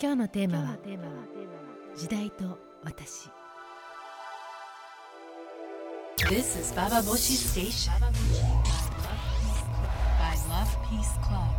今日のテーマは時代と私 This is Baba Boshi Station. By Love Peace Club.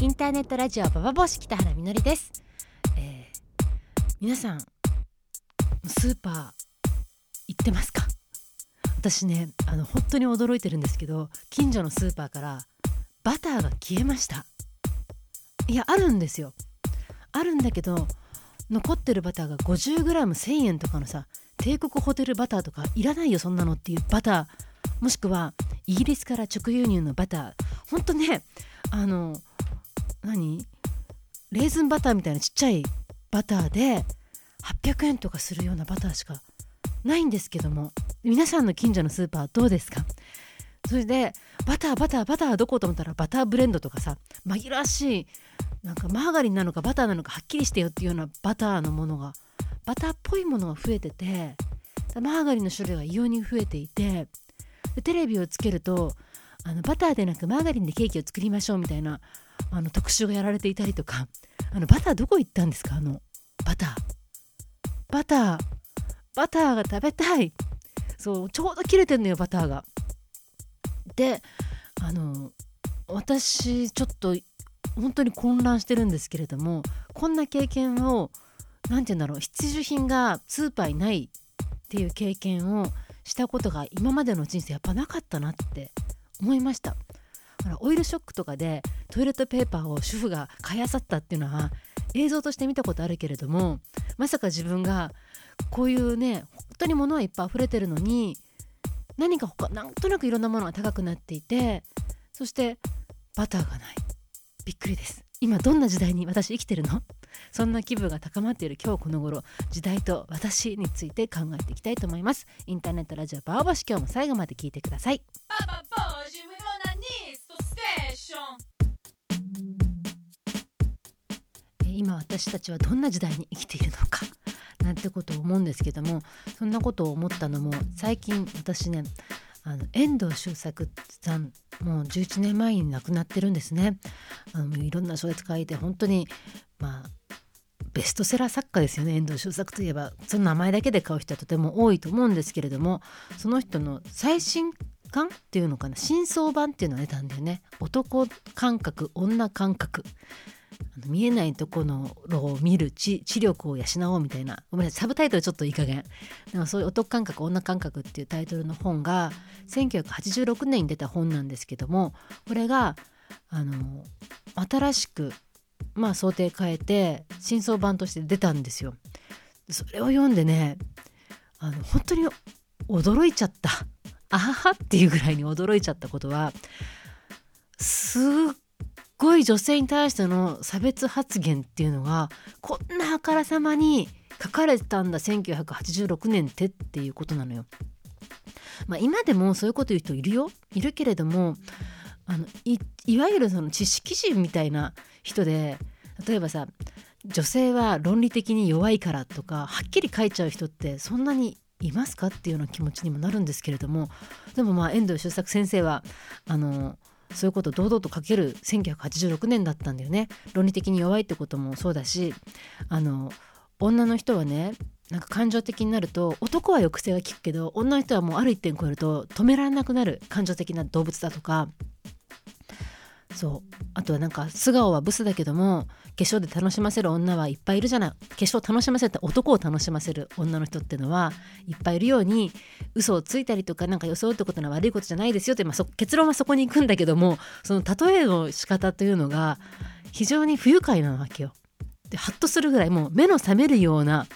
インターネットラジオババボシ北原みのりです、えー皆さんスーパー行ってますか？私ねあの本当に驚いてるんですけど近所のスーパーからバターが消えました。いやあるんですよ。あるんだけど残ってるバターが 50g1000 円とかのさ帝国ホテルバターとかいらないよそんなのっていうバターもしくはイギリスから直輸入のバター。ほんとねあの何？レーズンバターみたいなちっちゃいバターで800円とかするようなバターしかないんですけども。皆さんの近所のスーパーどうですか？それでバターバターバターどこと思ったらバターブレンドとかさ紛らわしいなんかマーガリンなのかバターなのかはっきりしてよっていうようなバターのものがバターっぽいものが増えててマーガリンの種類が異様に増えていてテレビをつけるとあのバターでなくマーガリンでケーキを作りましょうみたいなあの特集がやられていたりとかあのバターどこ行ったんですか？あのバター。バター。バターが食べたい。そうちょうど切れてんのよバターが。であの私ちょっと本当に混乱してるんですけれどもこんな経験を何て言うんだろう必需品がスーパーにないっていう経験をしたことが今までの人生やっぱなかったなって思いました。ほらオイルショックとかでトイレットペーパーを主婦が買い漁ったっていうのは映像として見たことあるけれどもまさか自分がこういうね本当に物はいっぱい溢れてるのに何か他なんとなくいろんなものが高くなっていてそしてバターがない。びっくりです。今どんな時代に私生きてるの？そんな気分が高まっている今日この頃時代と私について考えていきたいと思います。インターネットラジオバーバシ今日も最後まで聞いてください。今私たちはどんな時代に生きているのかなんてことを思うんですけどもそんなことを思ったのも最近私ねあの遠藤周作さんもう11年前に亡くなってるんですね。あのいろんな小説書いて本当にまあベストセラー作家ですよね遠藤周作といえば。その名前だけで買う人はとても多いと思うんですけれどもその人の最新刊っていうのかな新装版っていうのが出たんだよね。男感覚女感覚。見えないところを見る知知力を養おうみたいな。ごめんなさい。サブタイトルちょっといい加減。でもそういう男感覚女感覚っていうタイトルの本が1986年に出た本なんですけどもこれがあの新しくまあ想定変えて新装版として出たんですよ。それを読んでねあの本当に驚いちゃった。あははっていうぐらいに驚いちゃったことはすっごい女性に対しての差別発言っていうのがこんなあからさまに書かれてたんだ1986年ってっていうことなのよ。まあ、今でもそういうこと言う人いるよいるけれどもあのいいわゆるその知識人みたいな人で例えばさ女性は論理的に弱いからとかはっきり書いちゃう人ってそんなにいますかっていうような気持ちにもなるんですけれどもでもまあ遠藤周作先生はあのそういうことを堂々と書ける1986年だったんだよね。論理的に弱いってこともそうだしあの女の人はねなんか感情的になると男は抑制が効くけど女の人はもうある一点超えると止められなくなる感情的な動物だとかそうあとはなんか素顔はブスだけども化粧で楽しませる女はいっぱいいるじゃない化粧を楽しませて男を楽しませる女の人っていうのはいっぱいいるように嘘をついたりとかなんか装うってことは悪いことじゃないですよって、まあ、そ結論はそこに行くんだけどもその例えの仕方というのが非常に不愉快なわけよ。でハッとするぐらいもう目の覚めるような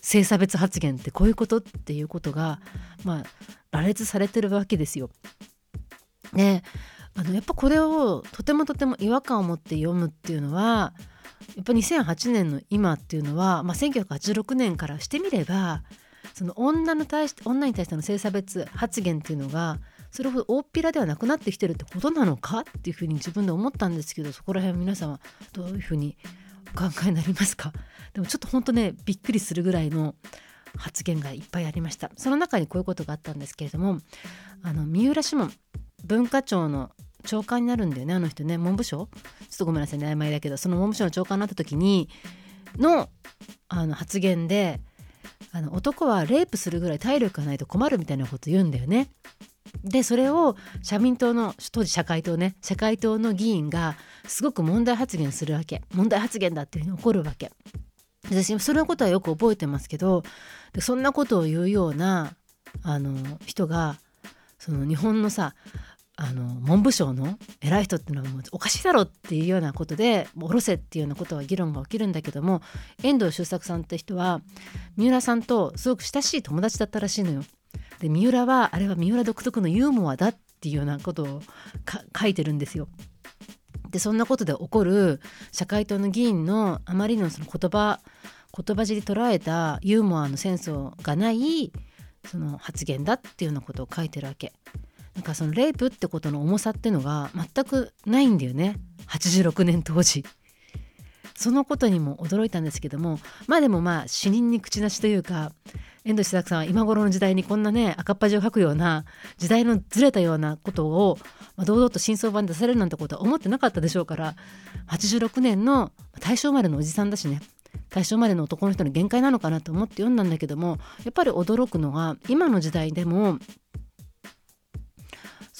性差別発言ってこういうことっていうことがまあ羅列されてるわけですよ。であのやっぱこれをとてもとても違和感を持って読むっていうのはやっぱ2008年の今っていうのは、まあ、1986年からしてみればその女の対して女に対しての性差別発言っていうのがそれほど大っぴらではなくなってきてるってことなのかっていうふうに自分で思ったんですけどそこら辺皆さんはどういうふうにお考えになりますか？でもちょっと本当ねびっくりするぐらいの発言がいっぱいありました。その中にこういうことがあったんですけれどもあの三浦志門文化庁の長官になるんだよねあの人ね。文部省？ちょっとごめんなさいね曖昧だけど。その文部省の長官になった時にのあの発言であの男はレイプするぐらい体力がないと困るみたいなこと言うんだよね。でそれを社民党の当時社会党ね社会党の議員がすごく問題発言するわけ。問題発言だっていうふうに怒るわけ。私そのことはよく覚えてますけどでそんなことを言うようなあの人がその日本のさあの文部省の偉い人っていうのはもうおかしいだろっていうようなことでもう下ろせっていうようなことは議論が起きるんだけども遠藤周作さんって人は三浦さんとすごく親しい友達だったらしいのよ。で三浦はあれは三浦独特のユーモアだっていうようなことを書いてるんですよ。でそんなことで起こる社会党の議員のあまりのその言葉言葉尻捉えたユーモアのセンスがないその発言だっていうようなことを書いてるわけ。なんかそのレイプってことの重さっていうのが全くないんだよね86年当時。そのことにも驚いたんですけどもまあでもまあ死人に口なしというか遠藤志作さんは今頃の時代にこんなね赤っ端を書くような時代のずれたようなことを、まあ、堂々と真相版で出されるなんてことは思ってなかったでしょうから86年の大正生まれのおじさんだしね大正生まれの男の人の限界なのかなと思って読んだんだけどもやっぱり驚くのは今の時代でも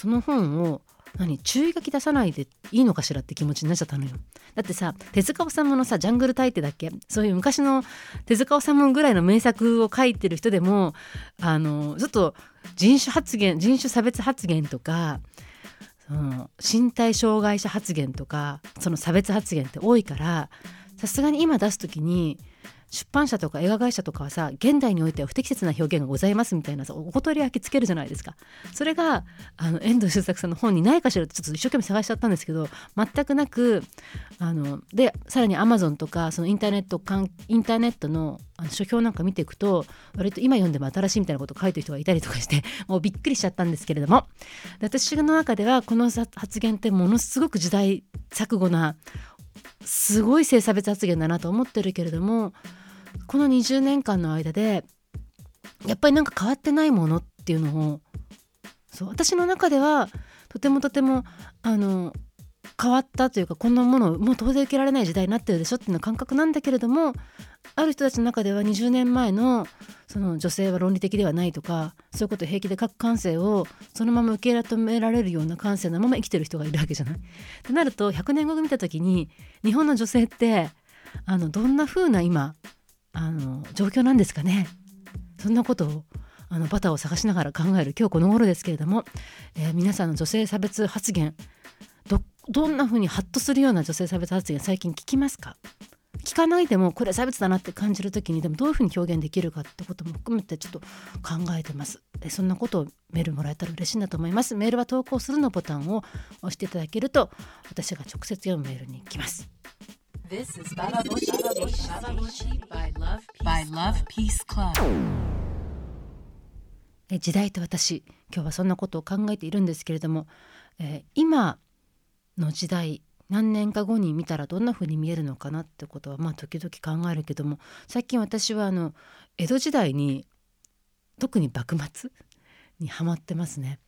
その本を何注意書き出さないでいいのかしらって気持ちになっちゃったのよ。だってさ手塚治虫のさ「ジャングル大帝」だっけ？そういう昔の手塚治虫ぐらいの名作を書いてる人でもあのちょっと人種発言人種差別発言とかその身体障害者発言とかその差別発言って多いからさすがに今出す時に出版社とか映画会社とかはさ現代においては不適切な表現がございますみたいなさお断り焼きつけるじゃないですか。それがあの遠藤周作さんの本にないかしらってちょっと一生懸命探しちゃったんですけど全くなくあのでさらにアマゾンとかそのインターネットインターネットのあの書評なんか見ていくと割と今読んでも新しいみたいなことを書いてる人がいたりとかして もうびっくりしちゃったんですけれども。私の中ではこの発言ってものすごく時代錯誤なすごい性差別発言だなと思ってるけれどもこの20年間の間でやっぱりなんか変わってないものっていうのをそう私の中ではとてもとてもあの変わったというかこんなものをもう当然受けられない時代になってるでしょっていうの感覚なんだけれどもある人たちの中では20年前のその女性は論理的ではないとかそういうことを平気で書く感性をそのまま受け止められるような感性のまま生きてる人がいるわけじゃない。ってなると100年後見た時に日本の女性ってあのどんな風な今あの状況なんですかねそんなことをあのバターを探しながら考える今日この頃ですけれども、えー、皆さんの女性差別発言どどんな風にハッとするような女性差別発言最近聞きますか？聞かないでもこれ差別だなって感じる時にでもどういうふうに表現できるかってことも含めてちょっと考えてます。でそんなことをメールもらえたら嬉しいなと思います。メールは投稿するのボタンを押していただけると私が直接読むメールに来ます。This is Bababushi by Love by Love Peace Club. 時代と私今日はそんなことを考えているんですけれども、えー、今の時代何年か後に見たらどんな風に見えるのかなってことはまあ時々考えるけども最近私はあの江戸時代に特に幕末にハマってますね。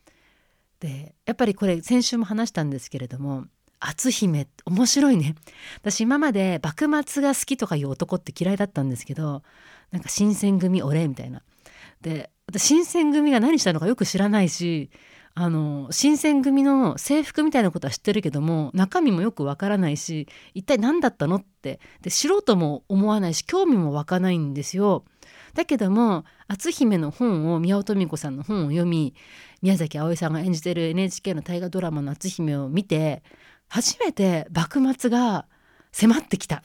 でやっぱりこれ先週も話したんですけれども篤姫面白いね私今まで幕末が好きとかいう男って嫌いだったんですけどなんか新選組俺みたいなで新選組が何したのかよく知らないしあの新選組の制服みたいなことは知ってるけども中身もよくわからないし一体何だったのってで素人も思わないし興味も湧かないんですよ。だけども篤姫の本を宮尾登美子さんの本を読み宮崎あおいさんが演じてる NHK の大河ドラマの篤姫を見て初めて幕末が迫ってきた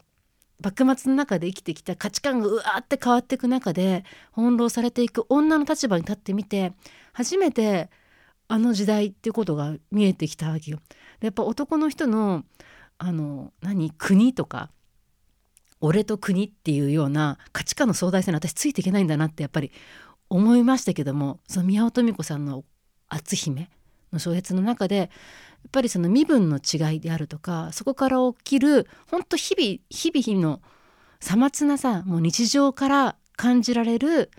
幕末の中で生きてきた価値観がうわーって変わっていく中で翻弄されていく女の立場に立ってみて初めてあの時代ってことが見えてきたわけよ。やっぱ男の人のあの何国とか俺と国っていうような価値観の壮大さに私ついていけないんだなってやっぱり思いましたけどもその宮尾登美子さんの「篤姫」の小説の中でやっぱりその身分の違いであるとかそこから起きる本当日々日々のさまつなさもう日常から感じられる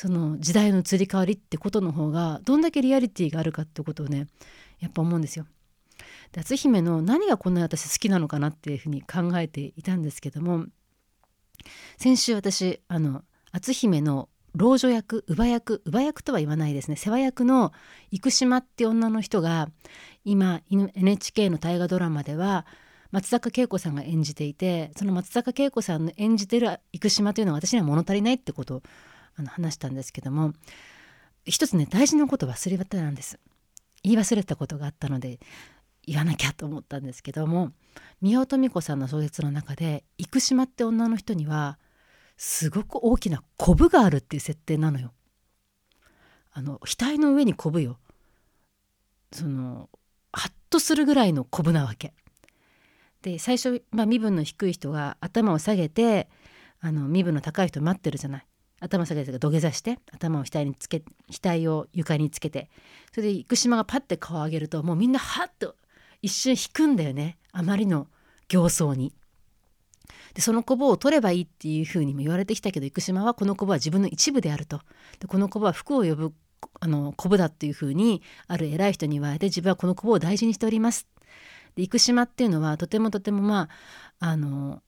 その時代の移り変わりってことの方がどんだけリアリティがあるかってことをねやっぱ思うんですよ。で篤姫の何がこんなに私好きなのかなっていうふうに考えていたんですけども先週私あの篤姫の老女役乳母役乳母役とは言わないですね世話役の生島って女の人が今 NHK の大河ドラマでは松坂慶子さんが演じていてその松坂慶子さんの演じてる生島というのは私には物足りないってことあの話したんですけども一つね大事なこと忘れたなんです言い忘れたことがあったので言わなきゃと思ったんですけども宮尾登美子さんの小説の中で生島って女の人にはすごく大きなコブがあるっていう設定なのよ。あの額の上にコブよ。そのハッとするぐらいのコブなわけ。で最初、まあ、身分の低い人が頭を下げてあの身分の高い人待ってるじゃない。頭下げて土下座して頭を額につけ額を床につけてそれで生島がパッて顔を上げるともうみんなハッと一瞬引くんだよね。あまりの形相に。でそのコブを取ればいいっていうふうにも言われてきたけど生島はこのコブは自分の一部であると。でこのコブは服を呼ぶあのコブだっていうふうにある偉い人に言われて自分はこのコブを大事にしております。で生島っていうのはとてもとてもまああの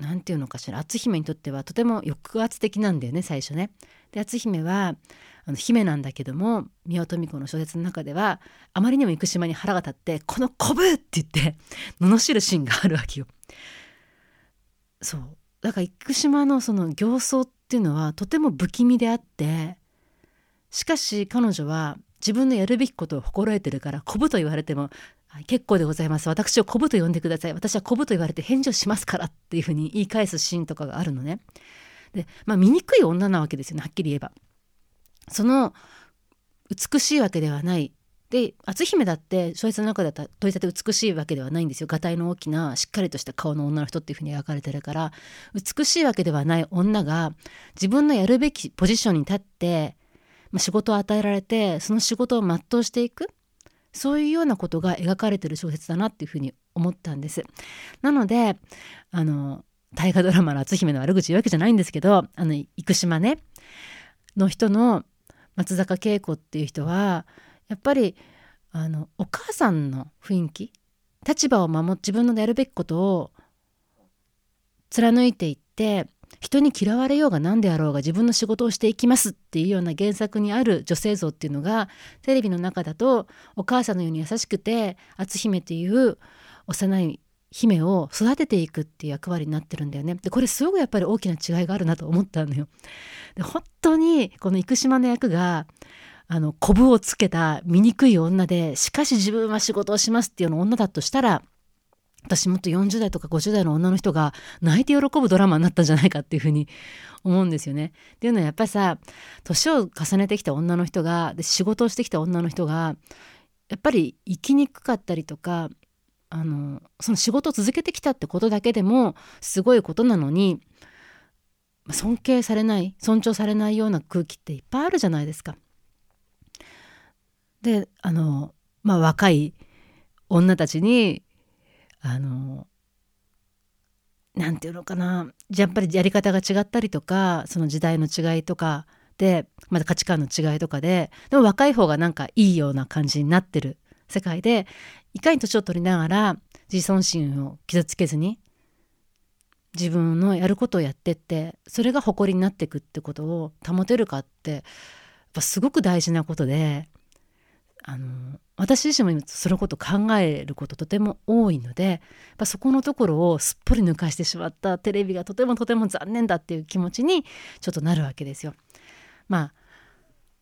何て言うのかしら篤姫にとってはとても抑圧的なんだよね最初ね。で篤姫はあの姫なんだけども宮尾登美子の小説の中ではあまりにも生島に腹が立って「このこぶ!」って言って罵るシーンがあるわけよ。そうだから生島のその形相っていうのはとても不気味であってしかし彼女は自分のやるべきことを心得てるからこぶと言われても結構でございます。私をこぶと呼んでください。私はこぶと言われて返事をしますからっていうふうに言い返すシーンとかがあるのね。でまあ醜い女なわけですよね。はっきり言えば。その美しいわけではない。で篤姫だって小説の中だったら取り立て美しいわけではないんですよ。がたいの大きなしっかりとした顔の女の人っていうふうに描かれてるから。美しいわけではない女が自分のやるべきポジションに立って、まあ、仕事を与えられてその仕事を全うしていく。そういうようなことが描かれてる小説だなっていうふうに思ったんです。なのであの大河ドラマの篤姫の悪口言うわけじゃないんですけどあの生島ねの人の松坂慶子っていう人はやっぱりあのお母さんの雰囲気立場を守って自分のやるべきことを貫いていって人に嫌われようが何であろうが自分の仕事をしていきますっていうような原作にある女性像っていうのがテレビの中だとお母さんのように優しくて篤姫っていう幼い姫を育てていくっていう役割になってるんだよね。でこれすごくやっぱり大きな違いがあるなと思ったのよ。で本当にこの生島の役があの、コブをつけた醜い女で、しかし自分は仕事をしますっていうような女だとしたら、私もっと40代とか50代の女の人が泣いて喜ぶドラマになったんじゃないかっていうふうに思うんですよね。っていうのはやっぱりさ年を重ねてきた女の人がで仕事をしてきた女の人がやっぱり生きにくかったりとかあのその仕事を続けてきたってことだけでもすごいことなのに尊敬されない尊重されないような空気っていっぱいあるじゃないですか。であのまあ若い女たちにあのなんていうのかな。やっぱりやり方が違ったりとかその時代の違いとかでまた価値観の違いとかででも若い方がなんかいいような感じになってる世界でいかに年を取りながら自尊心を傷つけずに自分のやることをやってってそれが誇りになっていくってことを保てるかってやっぱすごく大事なことであの私自身もそのこと考えることとても多いのでやっぱそこのところをすっぽり抜かしてしまったテレビがとてもとても残念だっていう気持ちにちょっとなるわけですよ。まあ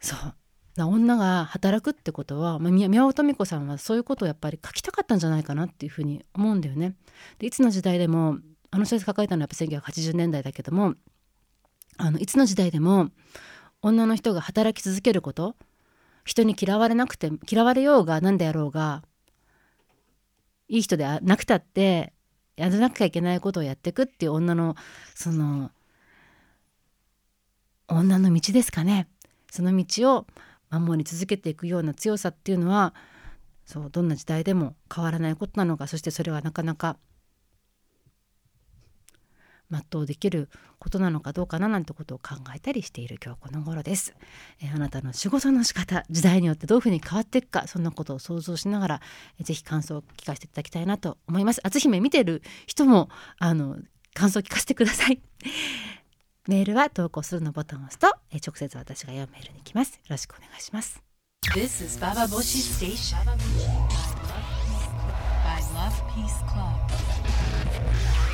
そう女が働くってことは、まあ、宮尾登美子さんはそういうことをやっぱり書きたかったんじゃないかなっていうふうに思うんだよね。でいつの時代でもあの小説書かれたのはやっぱ1980年代だけどもあのいつの時代でも女の人が働き続けること人に嫌われなくて嫌われようが何であろうがいい人でなくたってやらなきゃいけないことをやっていくっていう女のその女の道ですかね。その道を守り続けていくような強さっていうのはそうどんな時代でも変わらないことなのかそしてそれはなかなか全うできることなのかどうかななんてことを考えたりしている今日この頃です、えー、あなたの仕事の仕方時代によってどういうふうに変わっていくかそんなことを想像しながら、えー、ぜひ感想を聞かせていただきたいなと思います。篤姫見てる人もあの感想を聞かせてください。メールは投稿するのボタンを押すと、えー、直接私が読むメールに来ます。よろしくお願いします。This is Baba Boshi Station. By Love Peace Club.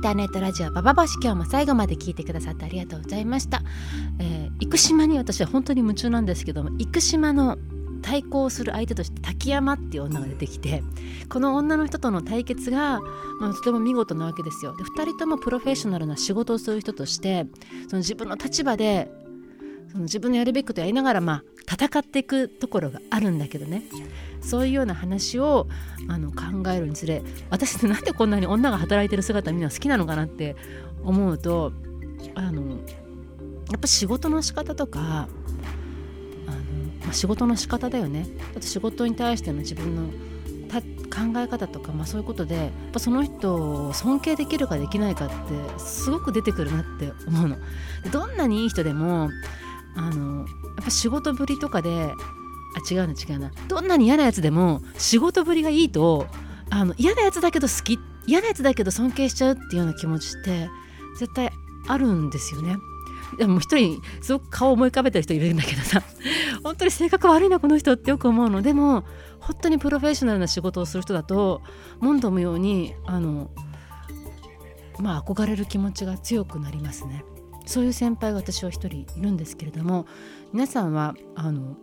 ンターネットラジオババボシ今日も最後まで聞いてくださってありがとうございました、えー、生島に私は本当に夢中なんですけども生島の対抗する相手として滝山っていう女が出てきてこの女の人との対決が、まあ、とても見事なわけですよ。で2人ともプロフェッショナルな仕事をする人としてその自分の立場でその自分のやるべきことをやりながら、まあ、戦っていくところがあるんだけどね。そういうような話をあの考えるにつれ私ってなんでこんなに女が働いてる姿みんな好きなのかなって思うとあのやっぱ仕事の仕方とかあの、まあ、仕事の仕方だよねあと仕事に対しての自分の考え方とか、まあ、そういうことでやっぱその人を尊敬できるかできないかってすごく出てくるなって思うの。どんなにいい人でもあのやっぱ仕事ぶりとかであ違うな違うなどんなに嫌なやつでも仕事ぶりがいいとあの嫌なやつだけど好き嫌なやつだけど尊敬しちゃうっていうような気持ちって絶対あるんですよね。でも一人すごく顔を思い浮かべてる人いるんだけどさ 本当に性格悪いなこの人ってよく思うのでも本当にプロフェッショナルな仕事をする人だと問答無用にあのまあ憧れる気持ちが強くなりますね。そういう先輩が私は一人いるんですけれども皆さんはあの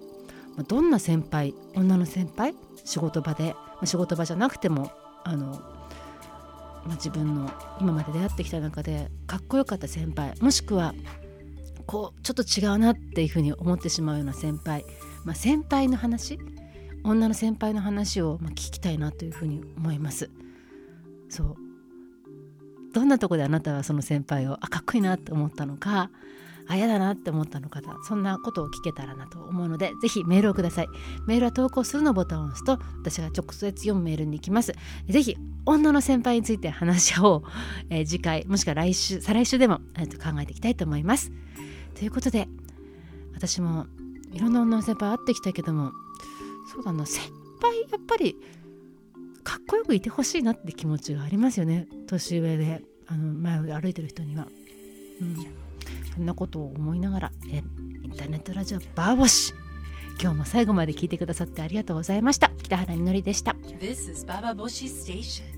どんな先輩女の先輩仕事場で仕事場じゃなくてもあの、まあ、自分の今まで出会ってきた中でかっこよかった先輩もしくはこうちょっと違うなっていうふうに思ってしまうような先輩、まあ、先輩の話女の先輩の話をま聞きたいなというふうに思います。そう。どんなとこであなたはその先輩をあかっこいいなって思ったのかあ嫌だなって思ったのかそんなことを聞けたらなと思うのでぜひメールをください。メールは投稿するのボタンを押すと私が直接読むメールに行きます。ぜひ女の先輩について話し合おう、えー、次回もしくは来週再来週でも、えー、と考えていきたいと思います。ということで私もいろんな女の先輩会ってきたけどもそうだな先輩やっぱりかっこよくいてほしいなって気持ちがありますよね。年上であの前を歩いてる人には。うん。そんなことを思いながらえインターネットラジオバーボシ今日も最後まで聞いてくださってありがとうございました。北原みのりでした。This is Baba Boshi Station.